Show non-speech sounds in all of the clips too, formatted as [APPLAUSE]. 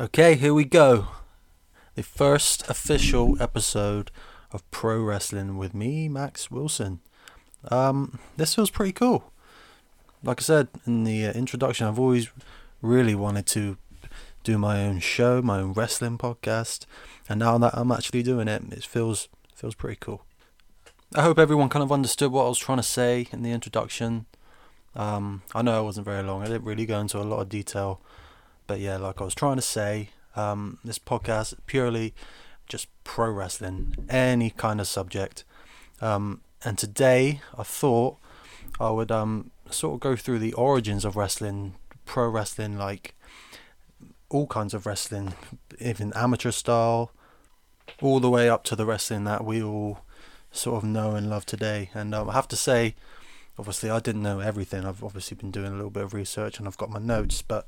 Okay, here we go. The first official episode of Pro Wrestling with me, Max Wilson. Um, this feels pretty cool. Like I said in the uh, introduction, I've always really wanted to do my own show, my own wrestling podcast, and now that I'm actually doing it, it feels feels pretty cool. I hope everyone kind of understood what I was trying to say in the introduction. Um, I know it wasn't very long. I didn't really go into a lot of detail but yeah, like I was trying to say, um, this podcast purely just pro wrestling, any kind of subject. Um, and today I thought I would um, sort of go through the origins of wrestling, pro wrestling, like all kinds of wrestling, even amateur style, all the way up to the wrestling that we all sort of know and love today. And um, I have to say, obviously I didn't know everything. I've obviously been doing a little bit of research and I've got my notes, but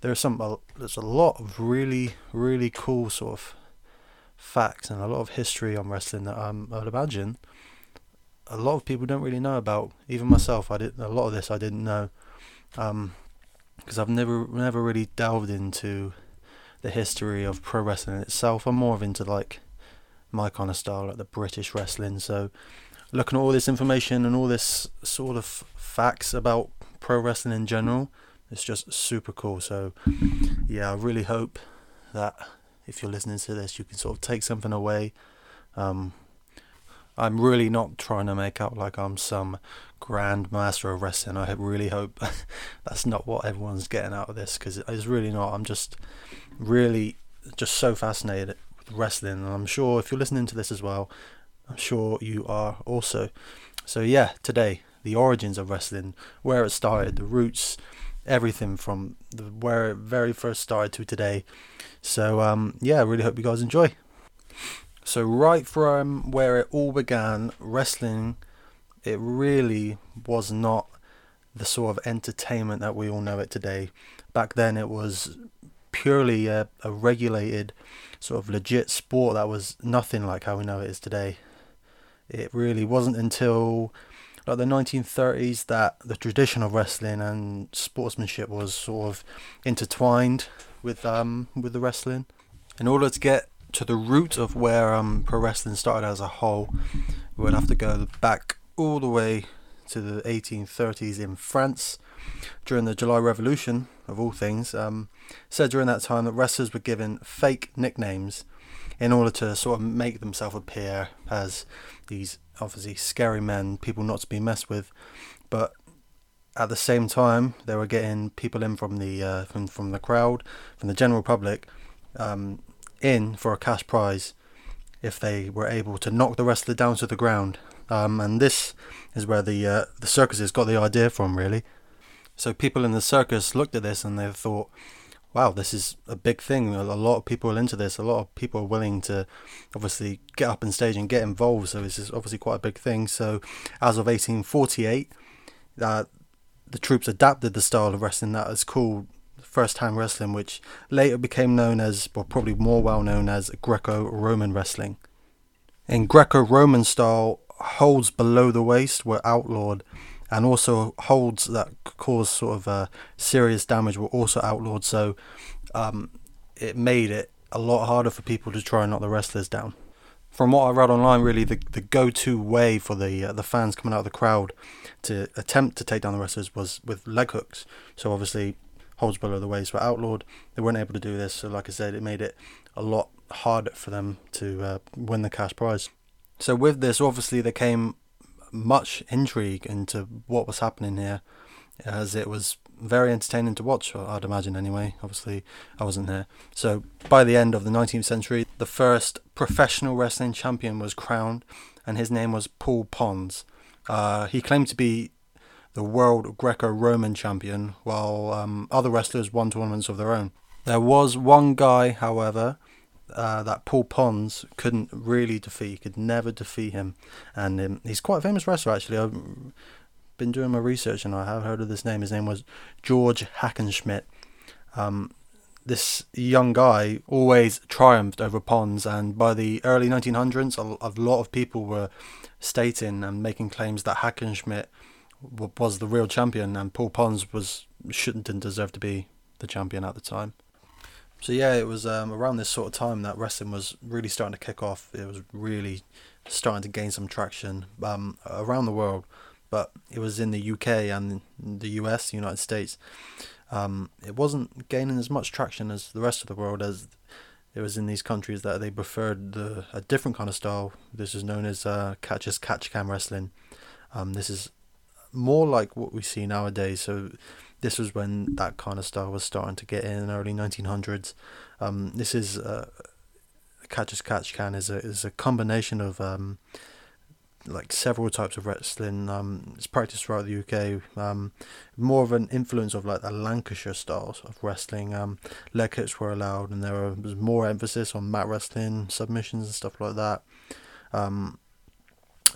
there's some uh, there's a lot of really really cool sort of facts and a lot of history on wrestling that um, I'd imagine a lot of people don't really know about. Even myself, I did a lot of this I didn't know because um, I've never never really delved into the history of pro wrestling itself. I'm more of into like my kind of style, like the British wrestling. So looking at all this information and all this sort of facts about pro wrestling in general, it's just super cool. So, yeah, I really hope that if you're listening to this, you can sort of take something away. Um, I'm really not trying to make out like I'm some grand master of wrestling. I really hope [LAUGHS] that's not what everyone's getting out of this because it's really not. I'm just really just so fascinated with wrestling, and I'm sure if you're listening to this as well, I'm sure you are also. So yeah, today the origins of wrestling, where it started, the roots, everything from the, where it very first started to today. So um, yeah, I really hope you guys enjoy. So right from where it all began, wrestling, it really was not the sort of entertainment that we all know it today. Back then, it was purely a, a regulated, sort of legit sport that was nothing like how we know it is today. It really wasn't until like the 1930s that the tradition of wrestling and sportsmanship was sort of intertwined with um with the wrestling. In order to get to the root of where um pro wrestling started as a whole, we would have to go back all the way to the 1830s in France during the July Revolution of all things. Um, said during that time that wrestlers were given fake nicknames in order to sort of make themselves appear as these obviously scary men, people not to be messed with, but at the same time they were getting people in from the uh, from from the crowd, from the general public, um, in for a cash prize if they were able to knock the wrestler down to the ground. Um, and this is where the uh, the circuses got the idea from, really. So people in the circus looked at this and they thought, wow, this is a big thing. A lot of people are into this. A lot of people are willing to obviously get up on stage and get involved. So this is obviously quite a big thing. So as of 1848, uh, the troops adapted the style of wrestling that is called first time wrestling, which later became known as, or probably more well known as, Greco Roman wrestling. In Greco Roman style, holds below the waist were outlawed and also holds that cause sort of uh, serious damage were also outlawed. So um, it made it a lot harder for people to try and knock the wrestlers down. From what I read online, really the, the go-to way for the uh, the fans coming out of the crowd to attempt to take down the wrestlers was with leg hooks. So obviously holds below the waist were outlawed. They weren't able to do this. So like I said, it made it a lot harder for them to uh, win the cash prize. So with this, obviously there came much intrigue into what was happening here, as it was very entertaining to watch, I'd imagine anyway. Obviously, I wasn't there. So, by the end of the 19th century, the first professional wrestling champion was crowned, and his name was Paul Pons. Uh, he claimed to be the world Greco Roman champion, while um, other wrestlers won tournaments of their own. There was one guy, however, uh, that Paul Pons couldn't really defeat. He could never defeat him, and um, he's quite a famous wrestler actually. I've been doing my research and I have heard of this name. His name was George Hackenschmidt. Um, this young guy always triumphed over Pons, and by the early 1900s, a, lot of people were stating and making claims that Hackenschmidt was the real champion, and Paul Pons was shouldn't deserve to be the champion at the time. So yeah, it was um, around this sort of time that wrestling was really starting to kick off. It was really starting to gain some traction um, around the world, but it was in the UK and the US, the United States. Um, it wasn't gaining as much traction as the rest of the world as it was in these countries that they preferred the a different kind of style. This is known as uh, catch as catch can wrestling. Um, this is more like what we see nowadays. So this was when that kind of style was starting to get in, in early 1900s. Um, this is uh, catch as catch can is a is a combination of um, like several types of wrestling. Um, it's practiced throughout the UK. Um, more of an influence of like the Lancashire styles of wrestling. Um, leg kicks were allowed, and there was more emphasis on mat wrestling, submissions, and stuff like that. Um,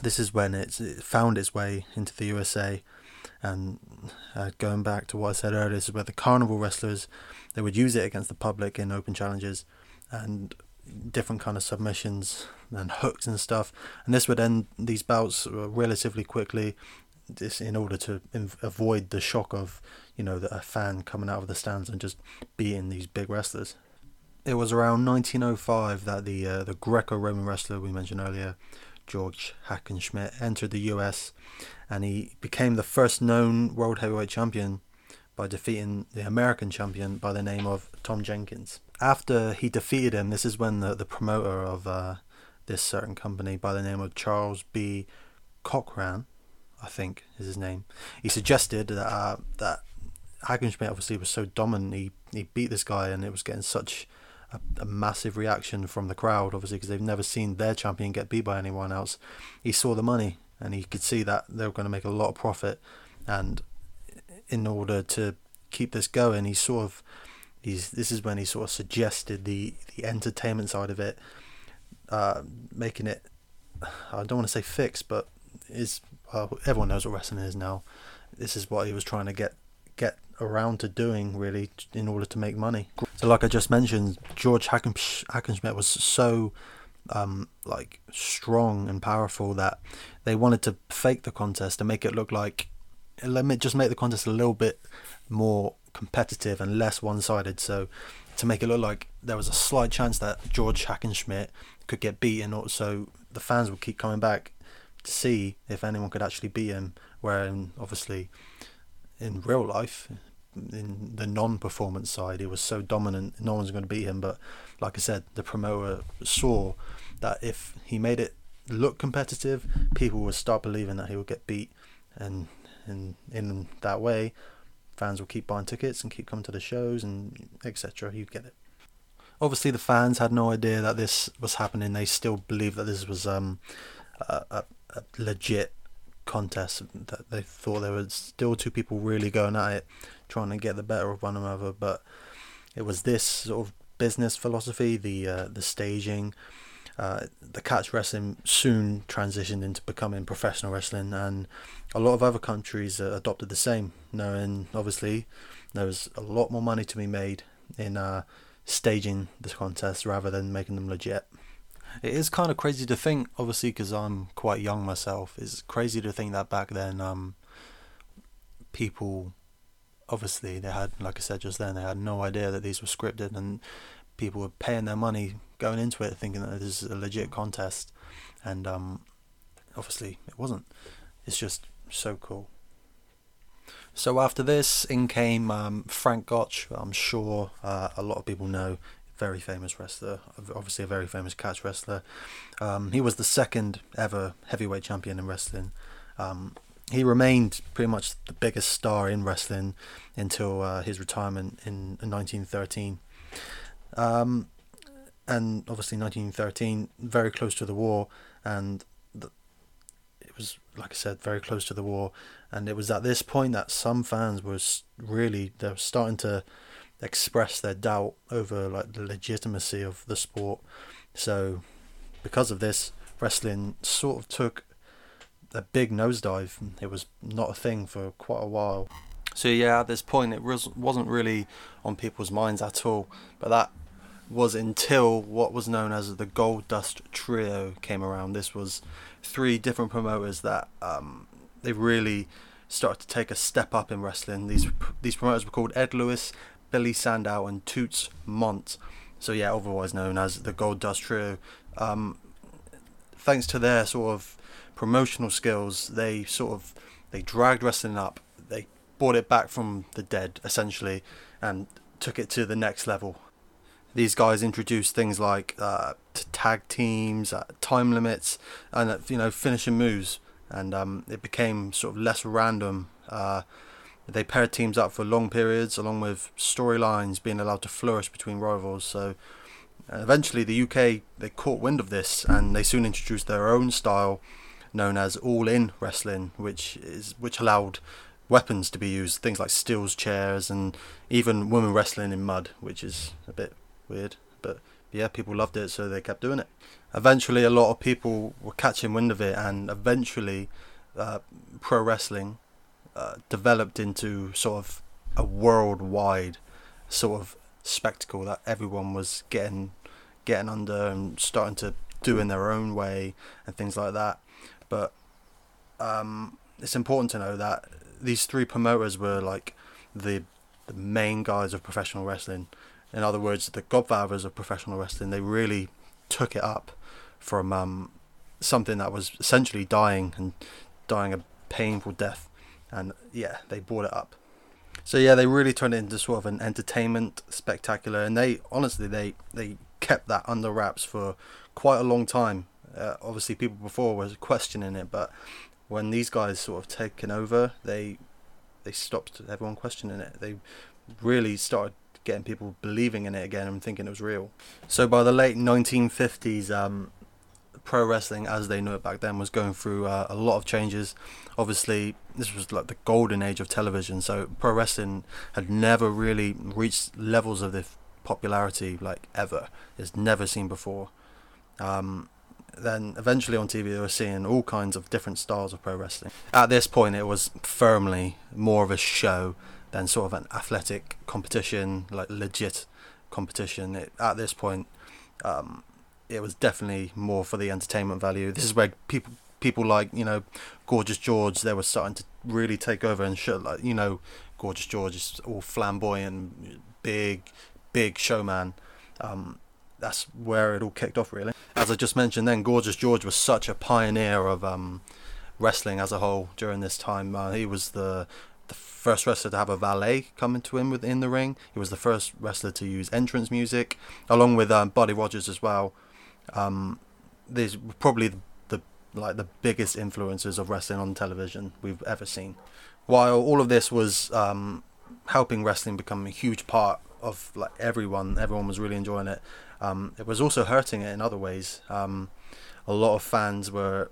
this is when it found its way into the USA. And uh, going back to what I said earlier, this is where the carnival wrestlers they would use it against the public in open challenges, and different kind of submissions and hooks and stuff. And this would end these bouts relatively quickly, this in order to avoid the shock of you know a fan coming out of the stands and just beating these big wrestlers. It was around 1905 that the uh, the Greco-Roman wrestler we mentioned earlier, George Hackenschmidt, entered the US, and he became the first known world heavyweight champion by defeating the American champion by the name of Tom Jenkins. After he defeated him, this is when the, the promoter of uh, this certain company by the name of Charles B. Cochran, I think is his name, he suggested that uh, that Hackenschmidt obviously was so dominant, he, he beat this guy and it was getting such a, a massive reaction from the crowd, obviously, because they've never seen their champion get beat by anyone else. He saw the money and he could see that they were going to make a lot of profit. And in order to keep this going, he sort of he's this is when he sort of suggested the the entertainment side of it, uh, making it I don't want to say fixed, but is well, everyone knows what wrestling is now. This is what he was trying to get get around to doing really in order to make money. So, like I just mentioned, George Hackenschmidt was so um, like strong and powerful that they wanted to fake the contest to make it look like let me just make the contest a little bit more competitive and less one-sided. So to make it look like there was a slight chance that George Hackenschmidt could get beaten, so the fans would keep coming back to see if anyone could actually beat him. Where obviously in real life, in the non-performance side, he was so dominant, no one's going to beat him. But like I said, the promoter saw that if he made it look competitive, people would start believing that he would get beat, and in in that way, fans will keep buying tickets and keep coming to the shows and etc. You get it. Obviously, the fans had no idea that this was happening. They still believed that this was um, a, a, a legit contest. That they thought there were still two people really going at it, trying to get the better of one another. But it was this sort of business philosophy, the uh, the staging, uh, the catch wrestling soon transitioned into becoming professional wrestling, and a lot of other countries uh, adopted the same. Knowing obviously there was a lot more money to be made in uh, staging the contest rather than making them legit. It is kind of crazy to think, obviously, because I'm quite young myself. It's crazy to think that back then, um, people obviously they had, like I said just then, they had no idea that these were scripted, and people were paying their money going into it thinking that this is a legit contest, and um, obviously it wasn't. It's just so cool. So after this, in came um, Frank Gotch. I'm sure uh, a lot of people know, very famous wrestler, obviously a very famous catch wrestler. Um, he was the second ever heavyweight champion in wrestling. Um, he remained pretty much the biggest star in wrestling until uh, his retirement in, in 1913. Um, and obviously 1913, very close to the war, and the, it was like I said, very close to the war, and it was at this point that some fans was really they were starting to express their doubt over like the legitimacy of the sport. So, because of this, wrestling sort of took a big nosedive. It was not a thing for quite a while. So yeah, at this point, it was wasn't really on people's minds at all. But that was until what was known as the Gold Dust Trio came around. This was three different promoters that um, they really started to take a step up in wrestling. These these promoters were called Ed Lewis, Billy Sandow and Toots Mondt. So yeah, otherwise known as the Gold Dust Trio. Um, thanks to their sort of promotional skills, they sort of they dragged wrestling up. They brought it back from the dead essentially, and took it to the next level. These guys introduced things like uh, tag teams, uh, time limits, and uh, you know finishing moves, and um, it became sort of less random. Uh, they paired teams up for long periods, along with storylines being allowed to flourish between rivals. So eventually, the UK they caught wind of this, and they soon introduced their own style, known as All In Wrestling, which is which allowed weapons to be used, things like steels chairs, and even women wrestling in mud, which is a bit weird, but yeah, people loved it, so they kept doing it. Eventually, a lot of people were catching wind of it, and eventually, uh, pro wrestling uh, developed into sort of a worldwide sort of spectacle that everyone was getting getting under and starting to do in their own way and things like that. But um, it's important to know that these three promoters were like the the main guys of professional wrestling in other words, the godfathers of professional wrestling, they really took it up from um, something that was essentially dying and dying a painful death. And yeah, they brought it up. So yeah, they really turned it into sort of an entertainment spectacular, and they honestly they they kept that under wraps for quite a long time. Uh, obviously, people before were questioning it, but when these guys sort of taken over, they they stopped everyone questioning it. They really started getting people believing in it again and thinking it was real. So by the late 1950s, um, pro wrestling as they knew it back then was going through uh, a lot of changes. Obviously, this was like the golden age of television, so pro wrestling had never really reached levels of this popularity like ever. It's never seen before. Um, then eventually on TV, they were seeing all kinds of different styles of pro wrestling. At this point, it was firmly more of a show than sort of an athletic competition, like legit competition. It, at this point, um, it was definitely more for the entertainment value. This is where people people like you know Gorgeous George they were starting to really take over and show like you know Gorgeous George is all flamboyant, big, big showman. Um, that's where it all kicked off really. As I just mentioned, then Gorgeous George was such a pioneer of um, wrestling as a whole during this time. Uh, he was the the first wrestler to have a valet coming to him within the ring. He was the first wrestler to use entrance music, along with um, Buddy Rogers as well. Um, these were probably the, the like the biggest influences of wrestling on television we've ever seen. While all of this was um, helping wrestling become a huge part of like everyone, everyone was really enjoying it. Um, it was also hurting it in other ways. Um, a lot of fans were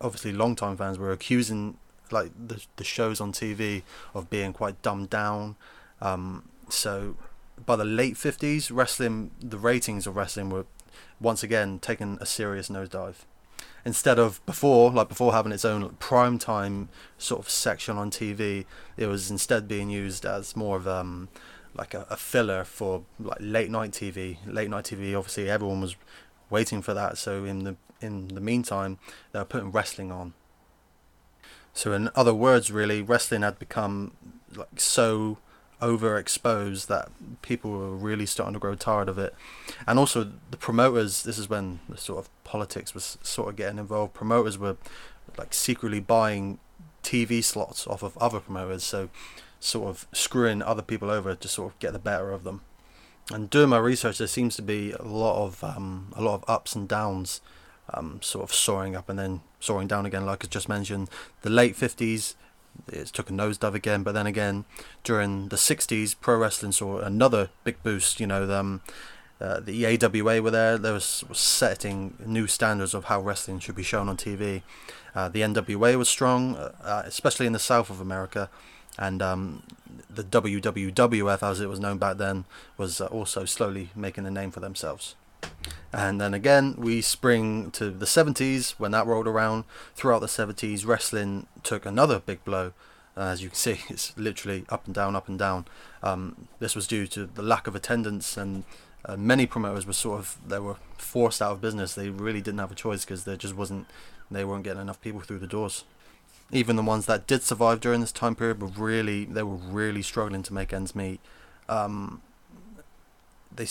obviously long-time fans were accusing like the the shows on TV of being quite dumbed down. Um, so by the late fifties, wrestling the ratings of wrestling were once again taking a serious nosedive. Instead of before, like before having its own prime time sort of section on TV, it was instead being used as more of um, like a, a filler for like late night TV. Late night TV, obviously, everyone was waiting for that. So in the in the meantime, they were putting wrestling on so, in other words, really, wrestling had become like so overexposed that people were really starting to grow tired of it. And also, the promoters. This is when the sort of politics was sort of getting involved. Promoters were like secretly buying TV slots off of other promoters, so sort of screwing other people over to sort of get the better of them. And doing my research, there seems to be a lot of um, a lot of ups and downs um, sort of soaring up and then soaring down again, like I just mentioned. The late 50s, it took a nosedive again, but then again, during the 60s, pro wrestling saw another big boost. You know, the, um, uh, the AWA were there, they were setting new standards of how wrestling should be shown on TV. Uh, the NWA was strong, uh, uh, especially in the south of America, and um, the WWWF, as it was known back then, was uh, also slowly making a name for themselves. And then again, we spring to the 70s when that rolled around. Throughout the 70s, wrestling took another big blow. Uh, as you can [LAUGHS] see, it's literally up and down, up and down. Um, this was due to the lack of attendance, and uh, many promoters were sort of they were forced out of business. They really didn't have a choice because there just wasn't they weren't getting enough people through the doors. Even the ones that did survive during this time period were really they were really struggling to make ends meet. um, they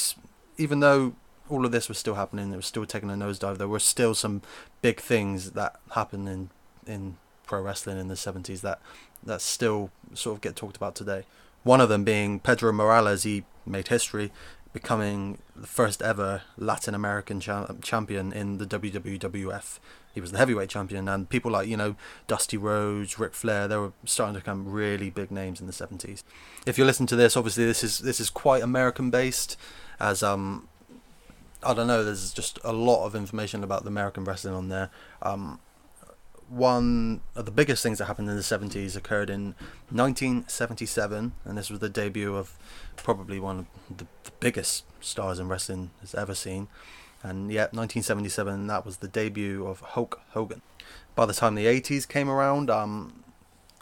even though all of this was still happening, it was still taking a nosedive. There were still some big things that happened in in pro wrestling in the seventies that that still sort of get talked about today. One of them being Pedro Morales. He made history, becoming the first ever Latin American cha- champion in the WWF. He was the heavyweight champion, and people like you know Dusty Rhodes, Ric Flair, they were starting to become really big names in the seventies. If you listen to this, obviously this is this is quite American based, as um I don't know. There's just a lot of information about the American wrestling on there. Um, one of the biggest things that happened in the 70s occurred in 1977, and this was the debut of probably one of the, the biggest stars in wrestling has ever seen. And yeah, 1977, that was the debut of Hulk Hogan. By the time the 80s came around, um,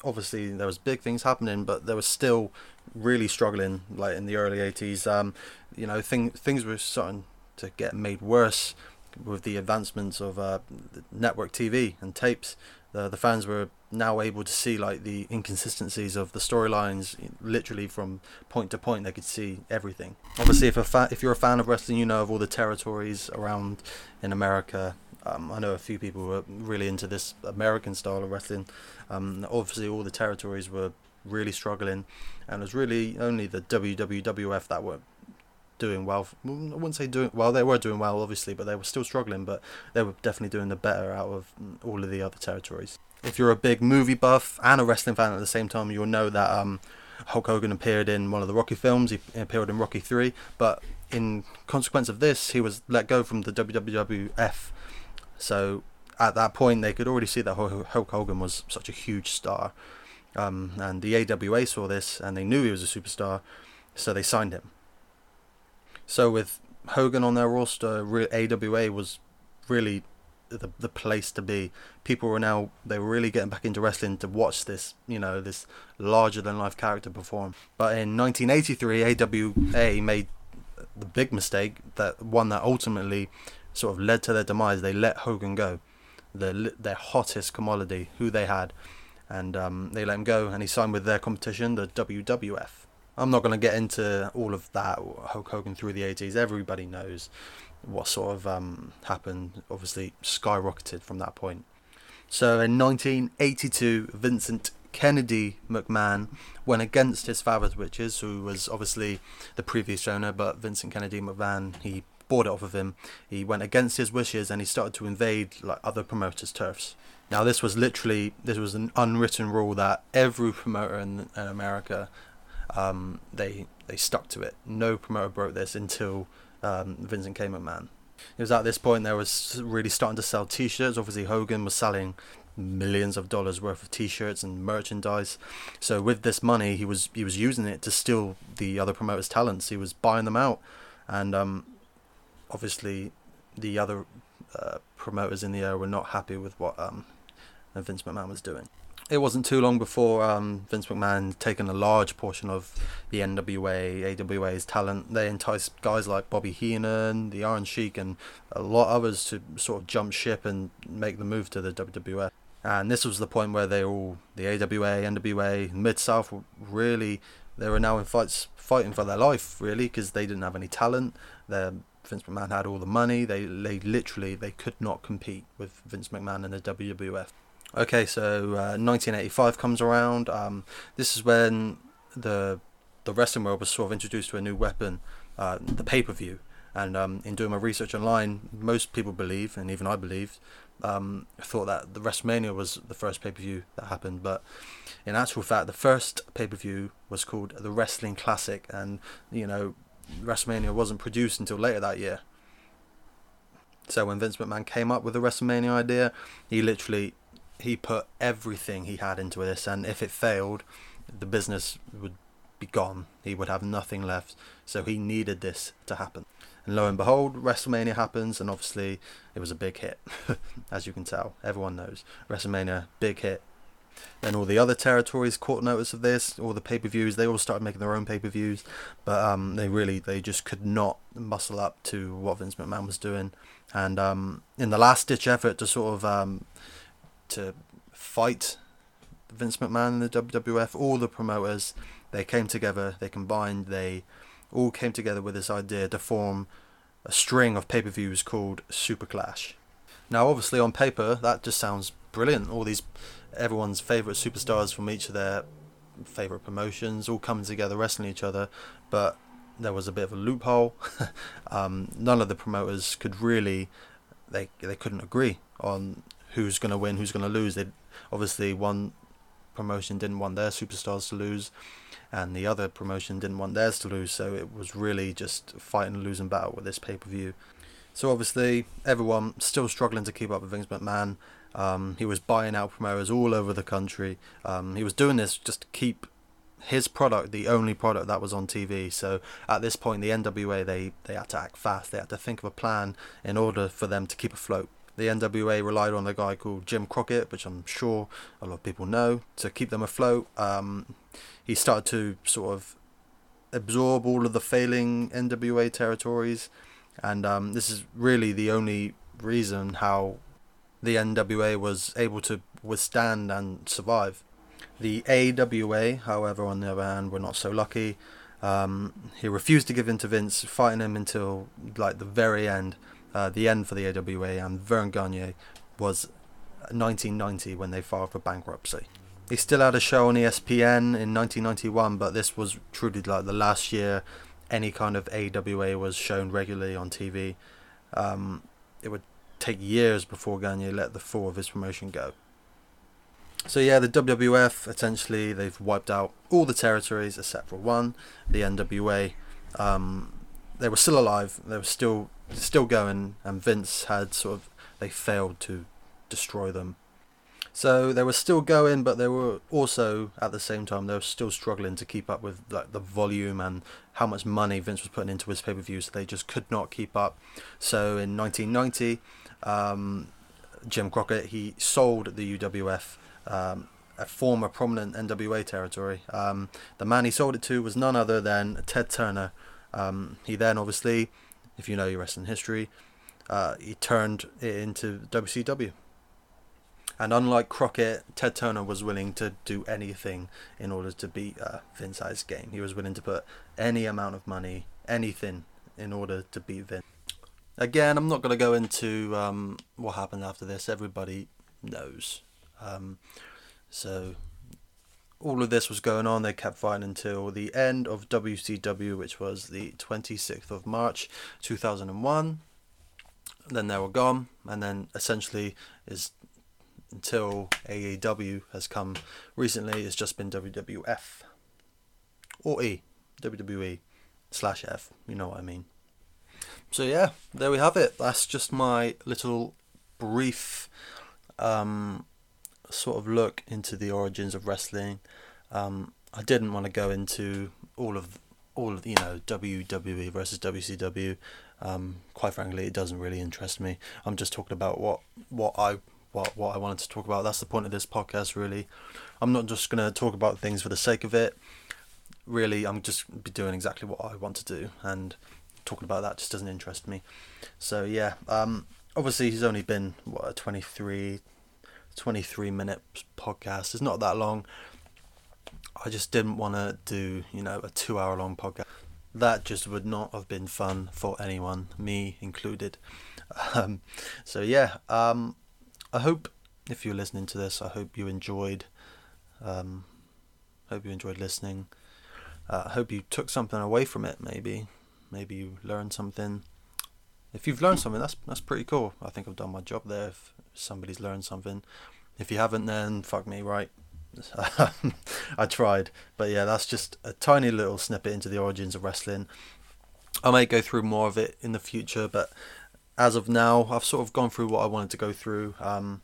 obviously there was big things happening, but there was still really struggling. Like in the early 80s, um, you know, thing, things were starting to get made worse with the advancements of uh, network TV and tapes, the the fans were now able to see like the inconsistencies of the storylines literally from point to point they could see everything. Obviously if a fa- if you're a fan of wrestling you know of all the territories around in america. Um, i know a few people were really into this american style of wrestling. Um, obviously all the territories were really struggling and it was really only the wwf that were doing well. I wouldn't say doing well. They were doing well, obviously, but they were still struggling. But they were definitely doing the better out of all of the other territories. If you're a big movie buff and a wrestling fan at the same time, you'll know that um, Hulk Hogan appeared in one of the Rocky films. He appeared in Rocky Three, but in consequence of this, he was let go from the WWF. So at that point, they could already see that Hulk Hogan was such a huge star. Um, and the AWA saw this and they knew he was a superstar, so they signed him. So with Hogan on their roster, AWA was really the the place to be. People were now they were really getting back into wrestling to watch this, you know, this larger than life character perform. But in 1983, AWA made the big mistake that one that ultimately sort of led to their demise. They let Hogan go, the their hottest commodity, who they had, and um, they let him go, and he signed with their competition, the WWF. I'm not going to get into all of that Hulk Hogan through the 80s. Everybody knows what sort of um, happened. Obviously, skyrocketed from that point. So in 1982, Vincent Kennedy McMahon went against his father's wishes, who was obviously the previous owner, but Vincent Kennedy McMahon he bought it off of him. He went against his wishes and he started to invade like other promoters' turfs. Now this was literally this was an unwritten rule that every promoter in, in America um, they they stuck to it. No promoter broke this until um, Vincent K. McMahon. It was at this point they was really starting to sell T-shirts. Obviously, Hogan was selling millions of dollars worth of T-shirts and merchandise. So with this money, he was he was using it to steal the other promoters' talents. He was buying them out, and um, obviously, the other uh, promoters in the area were not happy with what um, Vince McMahon was doing it wasn't too long before um, Vince McMahon taken a large portion of the NWA, AWA's talent. They enticed guys like Bobby Heenan, the Iron Sheik, and a lot of others to sort of jump ship and make the move to the WWF. And this was the point where they all, the AWA, NWA, Mid South, really, they were now in fights, fighting for their life, really, because they didn't have any talent. Their Vince McMahon had all the money. They, they literally, they could not compete with Vince McMahon and the WWF. Okay, so uh, 1985 comes around. Um, this is when the the wrestling world was sort of introduced to a new weapon, uh, the pay per view. And um, in doing my research online, most people believe, and even I believed, um, thought that the WrestleMania was the first pay per view that happened. But in actual fact, the first pay per view was called the Wrestling Classic, and you know, WrestleMania wasn't produced until later that year. So when Vince McMahon came up with the WrestleMania idea, he literally he put everything he had into this, and if it failed, the business would be gone. He would have nothing left. So he needed this to happen. And lo and behold, WrestleMania happens, and obviously it was a big hit, [LAUGHS] as you can tell. Everyone knows WrestleMania, big hit. Then all the other territories caught notice of this. All the pay-per-views, they all started making their own pay-per-views, but um, they really, they just could not muscle up to what Vince McMahon was doing. And um, in the last-ditch effort to sort of um, to fight Vince McMahon and the WWF. All the promoters they came together, they combined, they all came together with this idea to form a string of pay-per-views called Super Clash. Now, obviously, on paper, that just sounds brilliant. All these, everyone's favorite superstars from each of their favorite promotions all coming together, wrestling each other. But there was a bit of a loophole. [LAUGHS] um, none of the promoters could really, they they couldn't agree on who's going to win, who's going to lose. They obviously one promotion didn't want their superstars to lose, and the other promotion didn't want theirs to lose. So it was really just fighting and losing battle with this pay per view. So obviously everyone still struggling to keep up with Vince McMahon. Um, he was buying out promoters all over the country. Um, he was doing this just to keep his product the only product that was on TV. So at this point, the NWA they they had to act fast. They had to think of a plan in order for them to keep afloat. The NWA relied on a guy called Jim Crockett, which I'm sure a lot of people know, to keep them afloat. Um, he started to sort of absorb all of the failing NWA territories, and um, this is really the only reason how the NWA was able to withstand and survive. The AWA, however, on the other hand, were not so lucky. Um, he refused to give in to Vince, fighting him until like the very end, uh, the end for the AWA, and Verne Gagne was 1990 when they filed for bankruptcy. He still had a show on ESPN in 1991, but this was truly like the last year any kind of AWA was shown regularly on TV. Um, it would take years before Gagne let the fall of his promotion go. So yeah, the WWF essentially they've wiped out all the territories except for one, the NWA. Um, they were still alive. They were still still going, and Vince had sort of they failed to destroy them. So they were still going, but they were also at the same time they were still struggling to keep up with like the volume and how much money Vince was putting into his pay per views. So they just could not keep up. So in 1990, um, Jim Crockett he sold the UWF um, a former prominent NWA territory. Um, the man he sold it to was none other than Ted Turner. Um, he then, obviously, if you know your wrestling history, uh, he turned it into WCW. And unlike Crockett, Ted Turner was willing to do anything in order to beat uh, Vince's game. He was willing to put any amount of money, anything, in order to beat Vince. Again, I'm not going to go into um, what happened after this. Everybody knows. Um, so all of this was going on. They kept fighting until the end of WCW, which was the 26th of March 2001. Then they were gone, and then essentially is until AEW has come recently. It's just been WWF or E WWE slash F. You know what I mean. So yeah, there we have it. That's just my little brief um, sort of look into the origins of wrestling. Um, I didn't want to go into all of all of you know WWE versus WCW. Um, quite frankly, it doesn't really interest me. I'm just talking about what what I what what I wanted to talk about. That's the point of this podcast, really. I'm not just gonna talk about things for the sake of it. Really, I'm just be doing exactly what I want to do, and talking about that just doesn't interest me. So yeah, um, obviously he's only been what 23, 23 minute podcast. It's not that long. I just didn't want to do, you know, a two hour long podcast. That just would not have been fun for anyone, me included. [LAUGHS] Um, so, yeah, um, I hope if you're listening to this, I hope you enjoyed. Um, hope you enjoyed listening. Uh, I hope you took something away from it. Maybe, maybe you learned something. If you've learned something, that's that's pretty cool. I think I've done my job there. If somebody's learned something, if you haven't, then fuck me, right? [LAUGHS] I tried, but yeah, that's just a tiny little snippet into the origins of wrestling. I may go through more of it in the future, but as of now, I've sort of gone through what I wanted to go through. Um,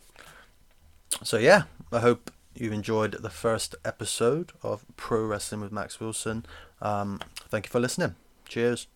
so yeah, I hope you enjoyed the first episode of Pro Wrestling with Max Wilson. Um, thank you for listening. Cheers.